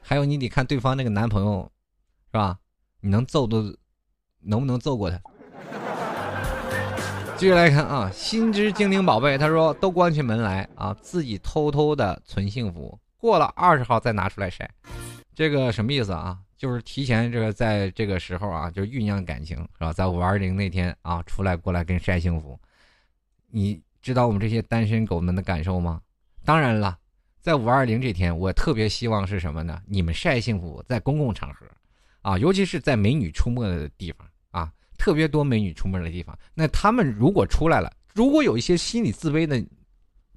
还有你得看对方那个男朋友，是吧？你能揍都，能不能揍过他？继续来看啊，心之精灵宝贝，他说都关起门来啊，自己偷偷的存幸福，过了二十号再拿出来晒，这个什么意思啊？就是提前这个在这个时候啊，就酝酿感情是吧？在五二零那天啊，出来过来跟晒幸福，你知道我们这些单身狗们的感受吗？当然了，在五二零这天，我特别希望是什么呢？你们晒幸福在公共场合，啊，尤其是在美女出没的地方啊，特别多美女出没的地方。那他们如果出来了，如果有一些心理自卑的、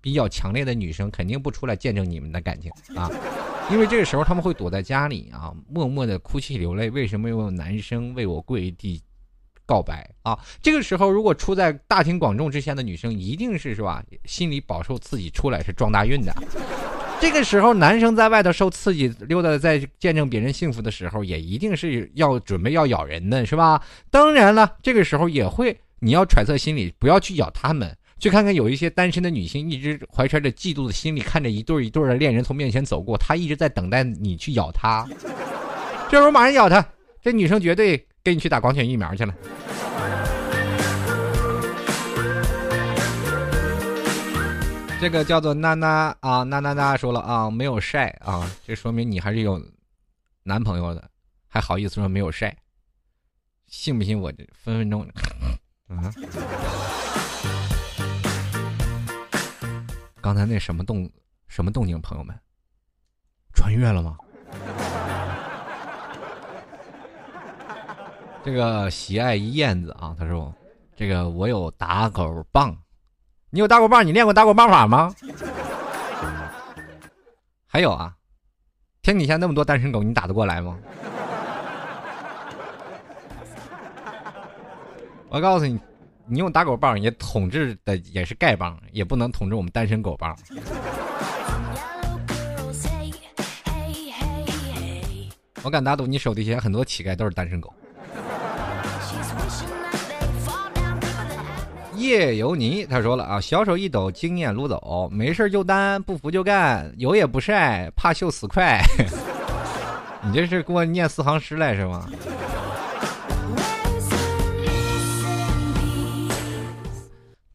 比较强烈的女生，肯定不出来见证你们的感情啊。因为这个时候他们会躲在家里啊，默默的哭泣流泪。为什么有男生为我跪地告白啊？这个时候如果出在大庭广众之下的女生，一定是是吧？心里饱受刺激，出来是撞大运的。这个时候男生在外头受刺激溜达，在见证别人幸福的时候，也一定是要准备要咬人的是吧？当然了，这个时候也会你要揣测心理，不要去咬他们。去看看有一些单身的女性，一直怀揣着嫉妒的心理，看着一对一对的恋人从面前走过，她一直在等待你去咬她。<laughs> 这时候马上咬她，这女生绝对跟你去打狂犬疫苗去了。这个叫做娜娜啊，娜娜娜说了啊，没有晒啊，这说明你还是有男朋友的，还好意思说没有晒？信不信我这分分钟啊？刚才那什么动什么动静，朋友们，穿越了吗？<laughs> 这个喜爱燕子啊，他说：“这个我有打狗棒，你有打狗棒？你练过打狗棒法吗？” <laughs> 还有啊，天底下那么多单身狗，你打得过来吗？<laughs> 我告诉你。你用打狗棒也统治的也是丐帮，也不能统治我们单身狗帮。我敢打赌，你手底下很多乞丐都是单身狗。夜游泥他说了啊，小手一抖，经验撸走，没事就单，不服就干，有也不晒，怕秀死快。<laughs> 你这是给我念四行诗来是吗？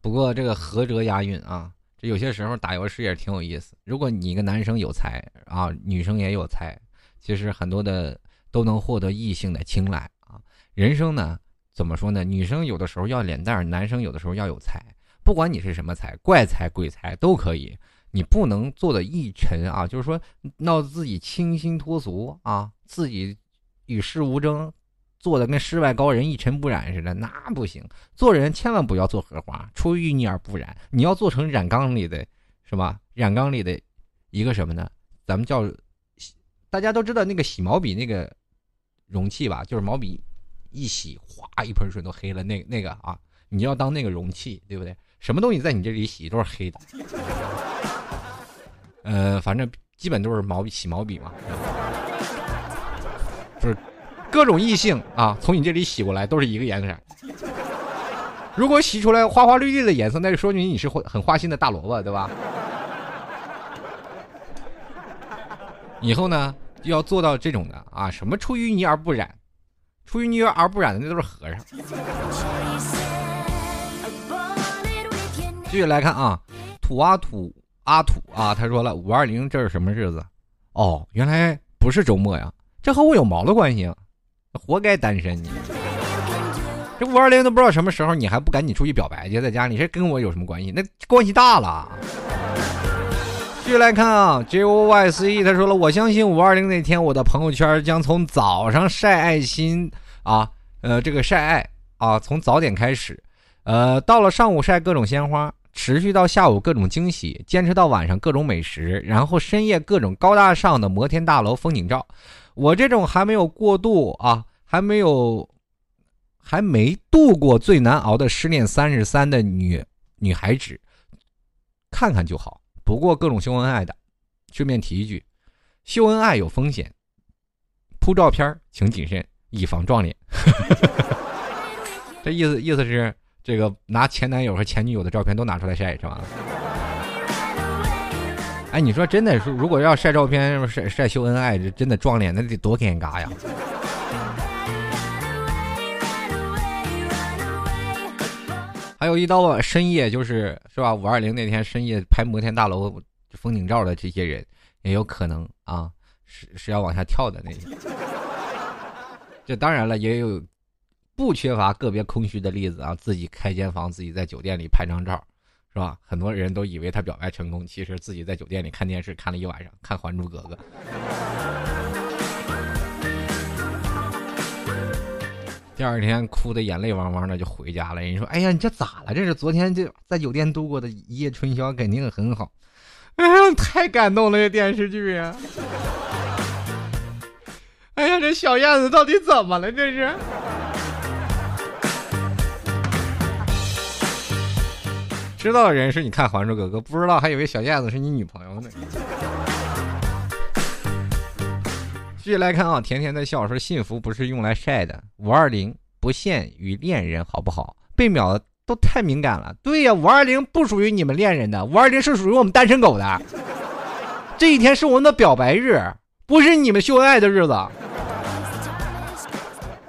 不过这个合辙押韵啊，这有些时候打油诗也挺有意思。如果你一个男生有才啊，女生也有才，其实很多的都能获得异性的青睐啊。人生呢，怎么说呢？女生有的时候要脸蛋，男生有的时候要有才。不管你是什么才，怪才鬼才都可以，你不能做的一沉啊，就是说闹得自己清新脱俗啊，自己与世无争。做的跟世外高人一尘不染似的，那不行。做人千万不要做荷花，出淤泥而不染。你要做成染缸里的，是吧？染缸里的一个什么呢？咱们叫，大家都知道那个洗毛笔那个容器吧？就是毛笔一洗，哗，一盆水都黑了。那那个啊，你要当那个容器，对不对？什么东西在你这里洗都是黑的。呃，反正基本都是毛笔洗毛笔嘛，就是。各种异性啊，从你这里洗过来都是一个颜色。如果洗出来花花绿绿的颜色，那就说明你是很花心的大萝卜，对吧？以后呢，就要做到这种的啊，什么出淤泥而不染，出淤泥而不染的那都是和尚。继续来看啊，土啊土啊土啊，他说了五二零这是什么日子？哦，原来不是周末呀，这和我有毛的关系啊？活该单身你！这五二零都不知道什么时候，你还不赶紧出去表白去，在家里，这跟我有什么关系？那关系大了。继续来看啊，Joyce 他说了，我相信五二零那天，我的朋友圈将从早上晒爱心啊，呃，这个晒爱啊，从早点开始，呃，到了上午晒各种鲜花，持续到下午各种惊喜，坚持到晚上各种美食，然后深夜各种高大上的摩天大楼风景照。我这种还没有过度啊，还没有，还没度过最难熬的失恋三十三的女女孩子，看看就好。不过各种秀恩爱的，顺便提一句，秀恩爱有风险，铺照片请谨慎，以防撞脸。<laughs> 这意思意思是这个拿前男友和前女友的照片都拿出来晒是吧？哎，你说真的是，如果要晒照片、晒晒秀恩爱，这真的撞脸，那得多尴尬呀！还有一到深夜，就是是吧？五二零那天深夜拍摩天大楼风景照的这些人，也有可能啊，是是要往下跳的那些。这当然了，也有不缺乏个别空虚的例子啊，自己开间房，自己在酒店里拍张照，是吧？很多人都以为他表白成功，其实自己在酒店里看电视看了一晚上，看《还珠格格》。第二天哭的眼泪汪汪的就回家了。人说：“哎呀，你这咋了？这是昨天就在酒店度过的一夜春宵，肯定很好。”哎呀，太感动了，这电视剧呀！哎呀，这小燕子到底怎么了？这是？知道的人是你看《还珠格格》，不知道还以为小燕子是你女朋友呢。继续来看啊，甜甜的笑说：“幸福不是用来晒的。”五二零不限于恋人，好不好？被秒的都太敏感了。对呀，五二零不属于你们恋人的，五二零是属于我们单身狗的。这一天是我们的表白日，不是你们秀恩爱的日子。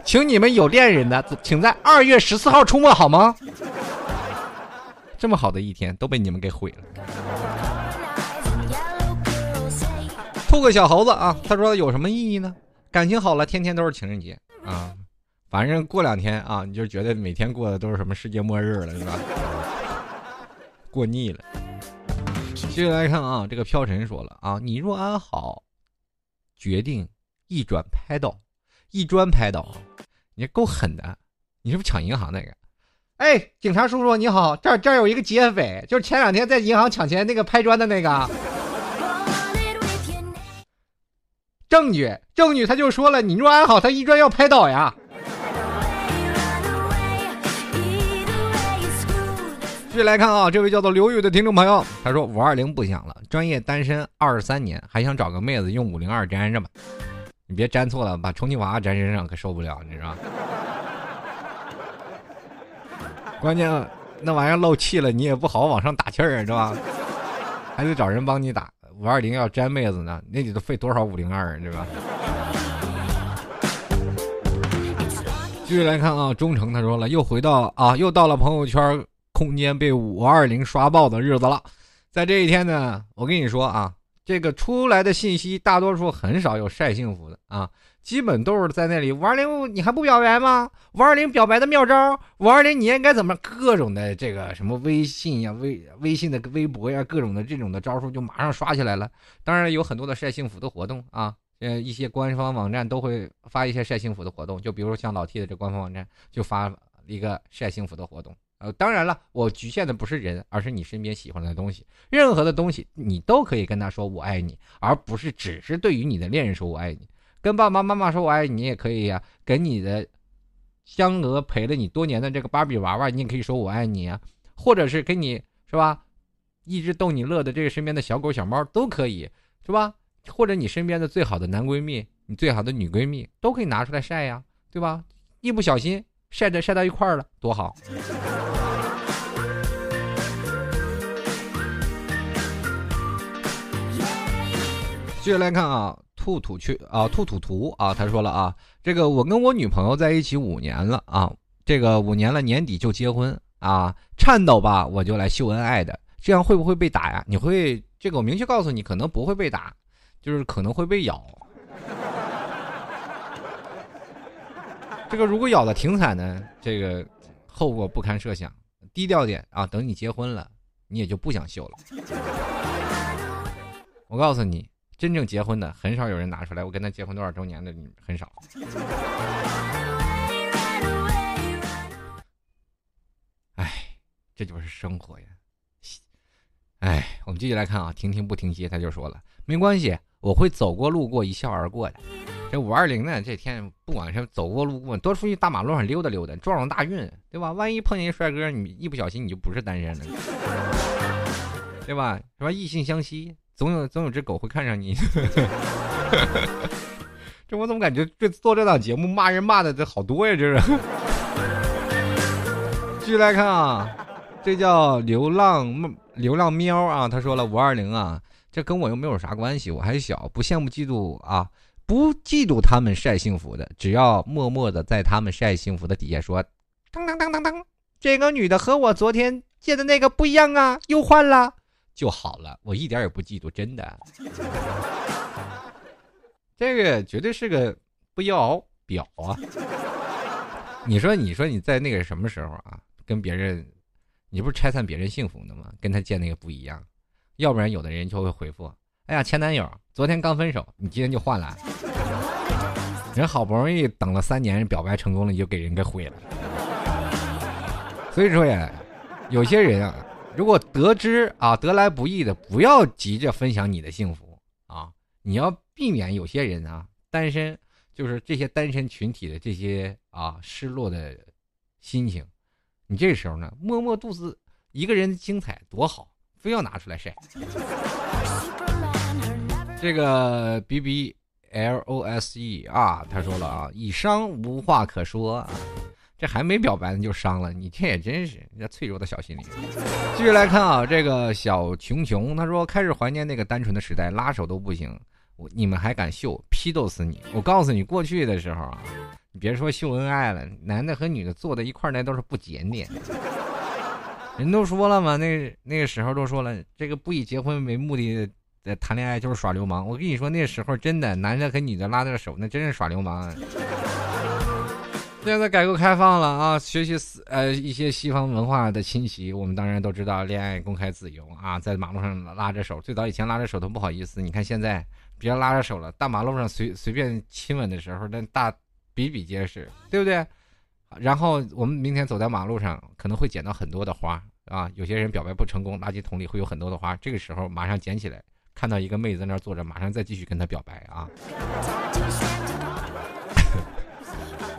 请你们有恋人的，请在二月十四号出没好吗？这么好的一天都被你们给毁了。吐个小猴子啊！他说有什么意义呢？感情好了，天天都是情人节啊！反正过两天啊，你就觉得每天过的都是什么世界末日了，是吧？过腻了。接下来看啊，这个飘尘说了啊，你若安好，决定一转拍倒，一砖拍倒，你够狠的！你是不是抢银行那个？哎，警察叔叔你好，这儿这儿有一个劫匪，就是前两天在银行抢钱那个拍砖的那个。证据，证据，他就说了，你若安好，他一砖要拍倒呀。继续来看啊，这位叫做刘宇的听众朋友，他说五二零不想了，专业单身二十三年，还想找个妹子用五零二粘着吧。你别粘错了，把充气娃娃粘身上可受不了，你知道吗？关键那玩意儿漏气了，你也不好往上打气儿啊，是吧？还得找人帮你打。五二零要粘妹子呢，那得费多少五零二，对吧？继续来看啊，忠诚他说了，又回到啊，又到了朋友圈空间被五二零刷爆的日子了。在这一天呢，我跟你说啊，这个出来的信息大多数很少有晒幸福的啊。基本都是在那里五二零，你还不表白吗？五二零表白的妙招，五二零你应该怎么各种的这个什么微信呀、微微信的微博呀，各种的这种的招数就马上刷起来了。当然有很多的晒幸福的活动啊，呃，一些官方网站都会发一些晒幸福的活动，就比如像老 T 的这官方网站就发一个晒幸福的活动。呃，当然了，我局限的不是人，而是你身边喜欢的东西，任何的东西你都可以跟他说我爱你，而不是只是对于你的恋人说我爱你。跟爸爸妈妈说我爱你，也可以呀。跟你的相隔陪了你多年的这个芭比娃娃，你也可以说我爱你啊。或者是跟你是吧，一直逗你乐的这个身边的小狗小猫都可以，是吧？或者你身边的最好的男闺蜜，你最好的女闺蜜都可以拿出来晒呀，对吧？一不小心晒着晒到一块儿了，多好。接下来看啊。兔兔去啊，兔兔图啊，他说了啊，这个我跟我女朋友在一起五年了啊，这个五年了，年底就结婚啊，颤抖吧，我就来秀恩爱的，这样会不会被打呀？你会这个我明确告诉你，可能不会被打，就是可能会被咬。这个如果咬的挺惨的，这个后果不堪设想，低调点啊，等你结婚了，你也就不想秀了。我告诉你。真正结婚的很少有人拿出来，我跟他结婚多少周年的很少。哎，这就是生活呀！哎，我们继续来看啊，停停不停歇，他就说了，没关系，我会走过路过一笑而过的。这五二零呢，这天不管是走过路过，多出去大马路上溜达溜达，撞撞大运，对吧？万一碰见一帅哥，你一不小心你就不是单身了，对吧？什么？异性相吸。总有总有只狗会看上你，<laughs> 这我怎么感觉这做这档节目骂人骂的这好多呀？这是。继续来看啊，这叫流浪流浪喵啊，他说了五二零啊，这跟我又没有啥关系，我还小，不羡慕嫉妒啊，不嫉妒他们晒幸福的，只要默默的在他们晒幸福的底下说，当当当当当，这个女的和我昨天见的那个不一样啊，又换了就好了，我一点也不嫉妒，真的。<laughs> 这个绝对是个不要表啊！你说，你说你在那个什么时候啊，跟别人，你不是拆散别人幸福的吗？跟他见那个不一样，要不然有的人就会回复：“哎呀，前男友昨天刚分手，你今天就换了。”人好不容易等了三年，表白成功了，你就给人给毁了。所以说呀，有些人啊，如果得知啊得来不易的，不要急着分享你的幸福啊，你要避免有些人啊单身。就是这些单身群体的这些啊失落的心情，你这时候呢摸摸肚子，一个人的精彩多好，非要拿出来晒。这个 B B L O S E 啊，他说了啊，以伤无话可说啊，这还没表白呢就伤了，你这也真是人家脆弱的小心灵。继续来看啊，这个小琼琼他说开始怀念那个单纯的时代，拉手都不行。我你们还敢秀，批斗死你！我告诉你，过去的时候啊，你别说秀恩爱了，男的和女的坐在一块那都是不检点。人都说了嘛，那那个时候都说了，这个不以结婚为目的的谈恋爱就是耍流氓。我跟你说，那时候真的，男的和女的拉着手，那真是耍流氓。现在改革开放了啊，学习呃一些西方文化的侵袭，我们当然都知道，恋爱公开自由啊，在马路上拉着手，最早以前拉着手都不好意思，你看现在。别拉着手了，大马路上随随便亲吻的时候，那大比比皆是，对不对？然后我们明天走在马路上，可能会捡到很多的花啊。有些人表白不成功，垃圾桶里会有很多的花，这个时候马上捡起来，看到一个妹子在那坐着，马上再继续跟她表白啊。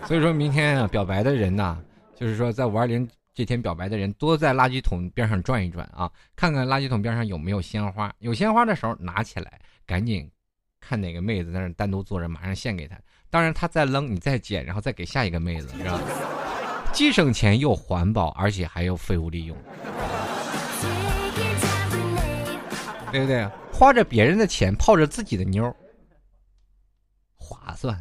所以说明天啊，表白的人呐，就是说在五二零这天表白的人，多在垃圾桶边上转一转啊，看看垃圾桶边上有没有鲜花，有鲜花的时候拿起来，赶紧。看哪个妹子在那单独坐着，马上献给她。当然，她再扔，你再捡，然后再给下一个妹子，是吧？<laughs> 既省钱又环保，而且还有废物利用，对不对？花着别人的钱泡着自己的妞，划算。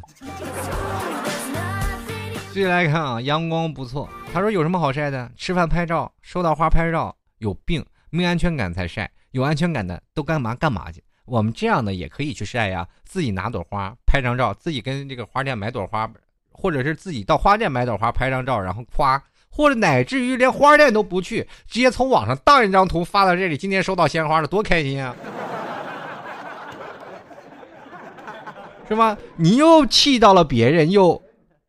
继续来看啊，阳光不错。他说有什么好晒的？吃饭拍照，收到花拍照，有病，没安全感才晒。有安全感的都干嘛干嘛去？我们这样的也可以去晒呀，自己拿朵花拍张照，自己跟这个花店买朵花，或者是自己到花店买朵花拍张照，然后夸，或者乃至于连花店都不去，直接从网上当一张图发到这里，今天收到鲜花了，多开心啊！<laughs> 是吧？你又气到了别人，又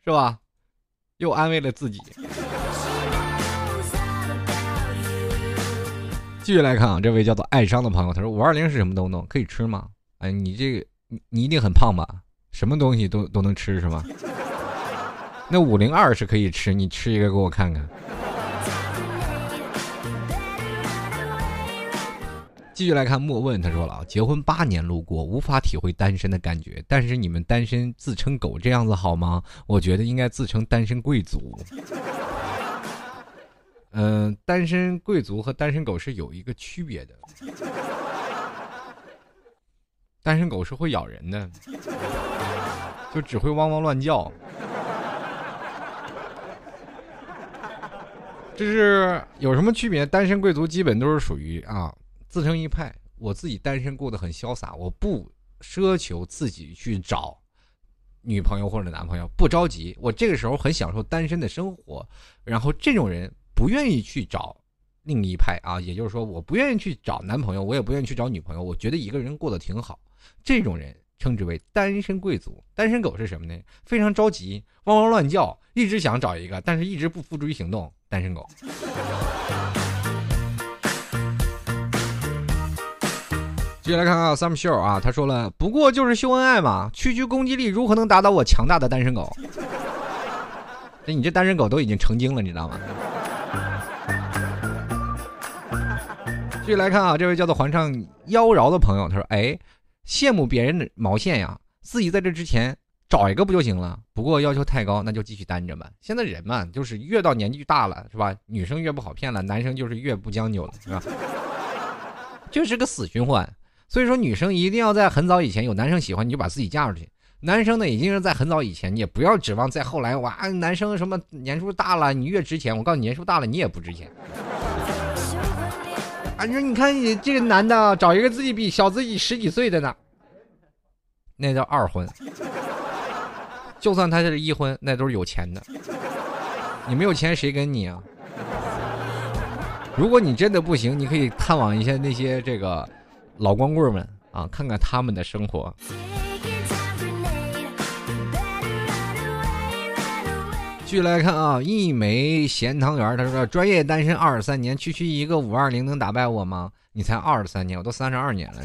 是吧？又安慰了自己。继续来看啊，这位叫做爱伤的朋友，他说五二零是什么东东？可以吃吗？哎，你这个你你一定很胖吧？什么东西都都能吃是吗？那五零二是可以吃，你吃一个给我看看。继续来看莫问，他说了啊，结婚八年路过，无法体会单身的感觉，但是你们单身自称狗这样子好吗？我觉得应该自称单身贵族。嗯，单身贵族和单身狗是有一个区别的。单身狗是会咬人的，就只会汪汪乱叫。这是有什么区别？单身贵族基本都是属于啊自成一派。我自己单身过得很潇洒，我不奢求自己去找女朋友或者男朋友，不着急。我这个时候很享受单身的生活。然后这种人。不愿意去找另一派啊，也就是说，我不愿意去找男朋友，我也不愿意去找女朋友。我觉得一个人过得挺好，这种人称之为单身贵族。单身狗是什么呢？非常着急，汪汪乱叫，一直想找一个，但是一直不付诸于行动。单身狗。接下来看看 Sam Show 啊，他说了，不过就是秀恩爱嘛，区区攻击力如何能打倒我强大的单身狗？那 <laughs> 你这单身狗都已经成精了，你知道吗？<laughs> 继续来看啊，这位叫做环上妖娆的朋友，他说：“哎，羡慕别人的毛线呀，自己在这之前找一个不就行了？不过要求太高，那就继续单着吧。现在人嘛，就是越到年纪大了，是吧？女生越不好骗了，男生就是越不将就了，是吧？<laughs> 就是个死循环。所以说，女生一定要在很早以前有男生喜欢，你就把自己嫁出去。男生呢已经是在很早以前，你也不要指望在后来哇，男生什么年数大了你越值钱，我告诉你年数大了你也不值钱。啊，你说你看你这个男的找一个自己比小自己十几岁的呢，那叫二婚。就算他是一婚，那都是有钱的。你没有钱谁跟你啊？如果你真的不行，你可以探望一下那些这个老光棍们啊，看看他们的生活。继续来看啊，一枚咸汤圆，他说：“专业单身二十三年，区区一个五二零能打败我吗？你才二十三年，我都三十二年了。”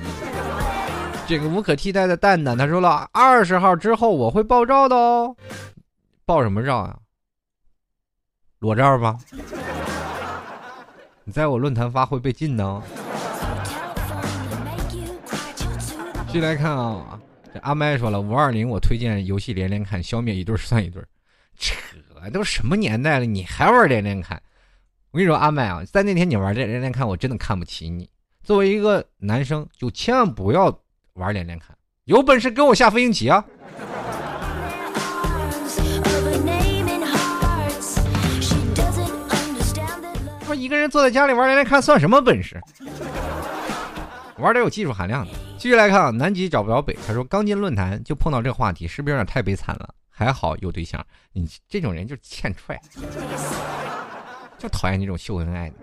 这个无可替代的蛋蛋，他说了：“二十号之后我会爆照的哦，爆什么照啊？裸照吗？你在我论坛发会被禁呢。”继续来看啊，这阿麦说了：“五二零我推荐游戏连连看，消灭一对算一对。”扯。都什么年代了，你还玩连连看？我跟你说，阿麦啊，在那天你玩这连连看，我真的看不起你。作为一个男生，就千万不要玩连连看，有本事跟我下飞行棋啊！说一个人坐在家里玩连连看算什么本事？玩点有技术含量的。继续来看啊，南极找不着北。他说刚进论坛就碰到这个话题，是不是有点太悲惨了？还好有对象，你这种人就欠踹，就讨厌那种秀恩爱的。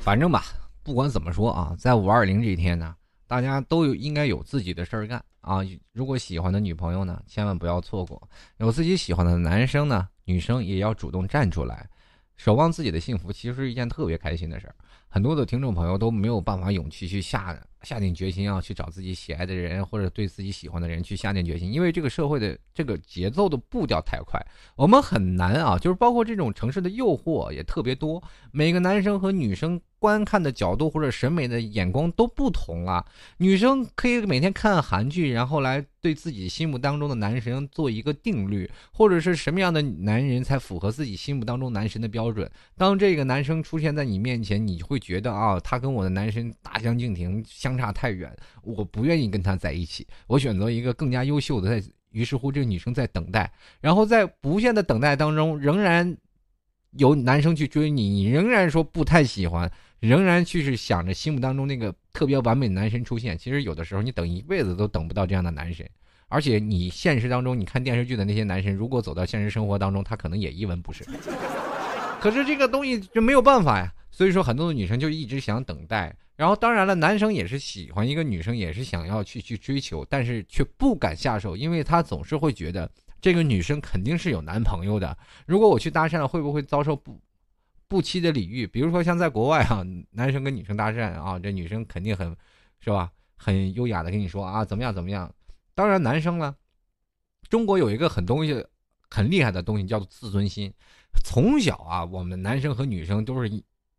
反正吧，不管怎么说啊，在五二零这一天呢，大家都有应该有自己的事儿干啊。如果喜欢的女朋友呢，千万不要错过；有自己喜欢的男生呢，女生也要主动站出来。守望自己的幸福，其实是一件特别开心的事儿。很多的听众朋友都没有办法勇气去下下定决心要去找自己喜爱的人，或者对自己喜欢的人去下定决心，因为这个社会的这个节奏的步调太快，我们很难啊。就是包括这种城市的诱惑也特别多，每个男生和女生。观看的角度或者审美的眼光都不同啊。女生可以每天看韩剧，然后来对自己心目当中的男神做一个定律，或者是什么样的男人才符合自己心目当中男神的标准。当这个男生出现在你面前，你会觉得啊，他跟我的男神大相径庭，相相差太远，我不愿意跟他在一起，我选择一个更加优秀的。在于是乎，这个女生在等待，然后在不限的等待当中，仍然有男生去追你，你仍然说不太喜欢。仍然去是想着心目当中那个特别完美的男神出现，其实有的时候你等一辈子都等不到这样的男神，而且你现实当中你看电视剧的那些男神，如果走到现实生活当中，他可能也一文不值。<laughs> 可是这个东西就没有办法呀，所以说很多的女生就一直想等待，然后当然了，男生也是喜欢一个女生，也是想要去去追求，但是却不敢下手，因为他总是会觉得这个女生肯定是有男朋友的，如果我去搭讪了，会不会遭受不？不期的礼遇，比如说像在国外啊，男生跟女生搭讪啊，这女生肯定很，是吧？很优雅的跟你说啊，怎么样怎么样？当然，男生呢，中国有一个很东西，很厉害的东西叫做自尊心。从小啊，我们男生和女生都是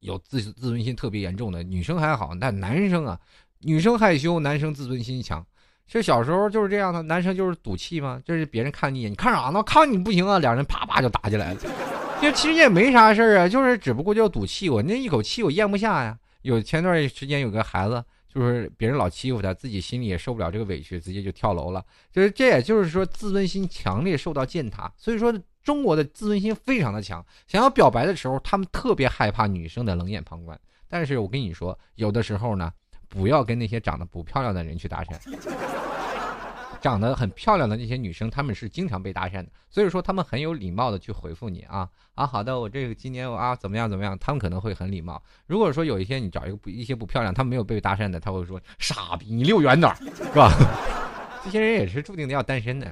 有自自尊心特别严重的，女生还好，但男生啊，女生害羞，男生自尊心强。这小时候就是这样的，男生就是赌气嘛，就是别人看你一眼，你看啥呢？看你不行啊，两人啪啪就打起来了。<laughs> 就其实也没啥事儿啊，就是只不过就赌气，我那一口气我咽不下呀。有前段时间有个孩子，就是别人老欺负他，自己心里也受不了这个委屈，直接就跳楼了。就是这也就是说自尊心强烈受到践踏，所以说中国的自尊心非常的强。想要表白的时候，他们特别害怕女生的冷眼旁观。但是我跟你说，有的时候呢，不要跟那些长得不漂亮的人去搭讪。长得很漂亮的那些女生，她们是经常被搭讪的，所以说她们很有礼貌的去回复你啊啊，好的，我这个今年我啊怎么样怎么样，她们可能会很礼貌。如果说有一些你找一个不一些不漂亮，她们没有被搭讪的，他会说傻逼，你离我远点，是吧？<laughs> 这些人也是注定的要单身的。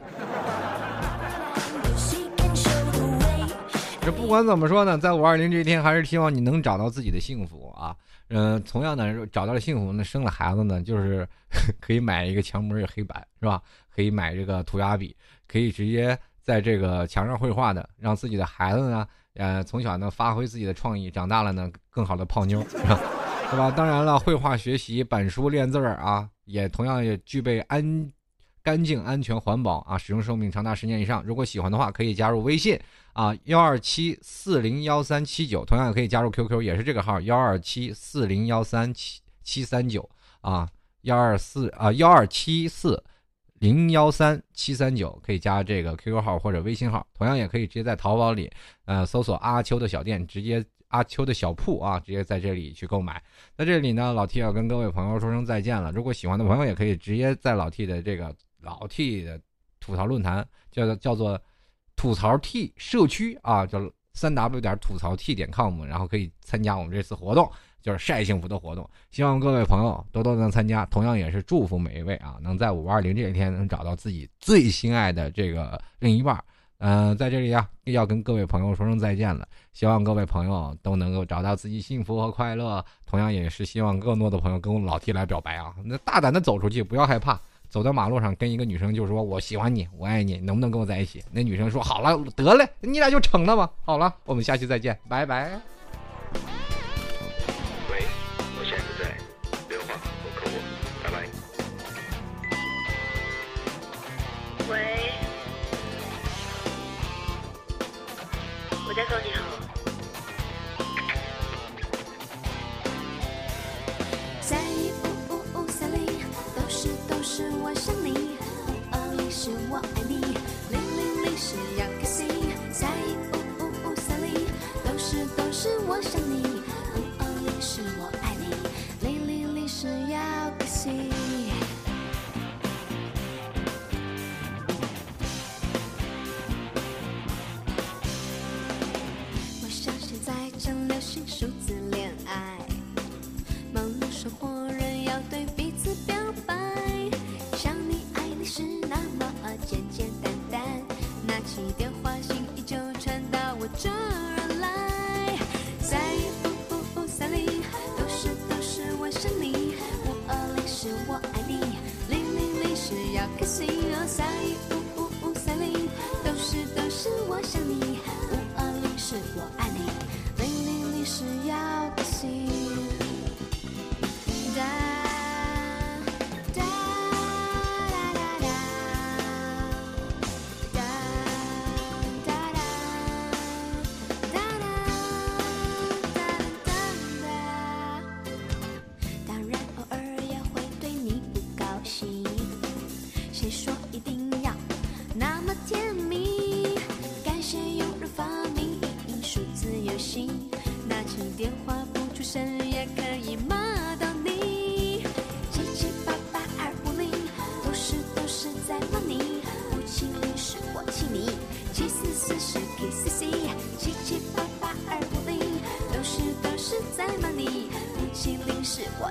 这不管怎么说呢，在五二零这一天，还是希望你能找到自己的幸福啊。嗯，同样的，找到了幸福，那生了孩子呢，就是 <laughs> 可以买一个墙膜黑板，是吧？可以买这个涂鸦笔，可以直接在这个墙上绘画的，让自己的孩子呢，呃，从小呢发挥自己的创意，长大了呢更好的泡妞，是吧？<laughs> 是吧？当然了，绘画学习、板书练字儿啊，也同样也具备安干净、安全、环保啊，使用寿命长达十年以上。如果喜欢的话，可以加入微信啊，幺二七四零幺三七九，同样也可以加入 QQ，也是这个号幺二七四零幺三七七三九啊，幺二四啊幺二七四零幺三七三九，可以加这个 QQ 号或者微信号，同样也可以直接在淘宝里呃搜索阿秋的小店，直接。阿秋的小铺啊，直接在这里去购买。在这里呢，老 T 要跟各位朋友说声再见了。如果喜欢的朋友，也可以直接在老 T 的这个老 T 的吐槽论坛，叫做叫做吐槽 T 社区啊，叫三 W 点吐槽 T 点 com，然后可以参加我们这次活动，就是晒幸福的活动。希望各位朋友多多能参加，同样也是祝福每一位啊，能在五二零这一天能找到自己最心爱的这个另一半。嗯，在这里呀，要跟各位朋友说声再见了。希望各位朋友都能够找到自己幸福和快乐。同样，也是希望更多的朋友跟我们老 T 来表白啊，那大胆的走出去，不要害怕。走到马路上，跟一个女生就说：“我喜欢你，我爱你，能不能跟我在一起？”那女生说：“好了，得嘞，你俩就成了吧。”好了，我们下期再见，拜拜。喂我现在在敦煌拜拜喂我在说你好。我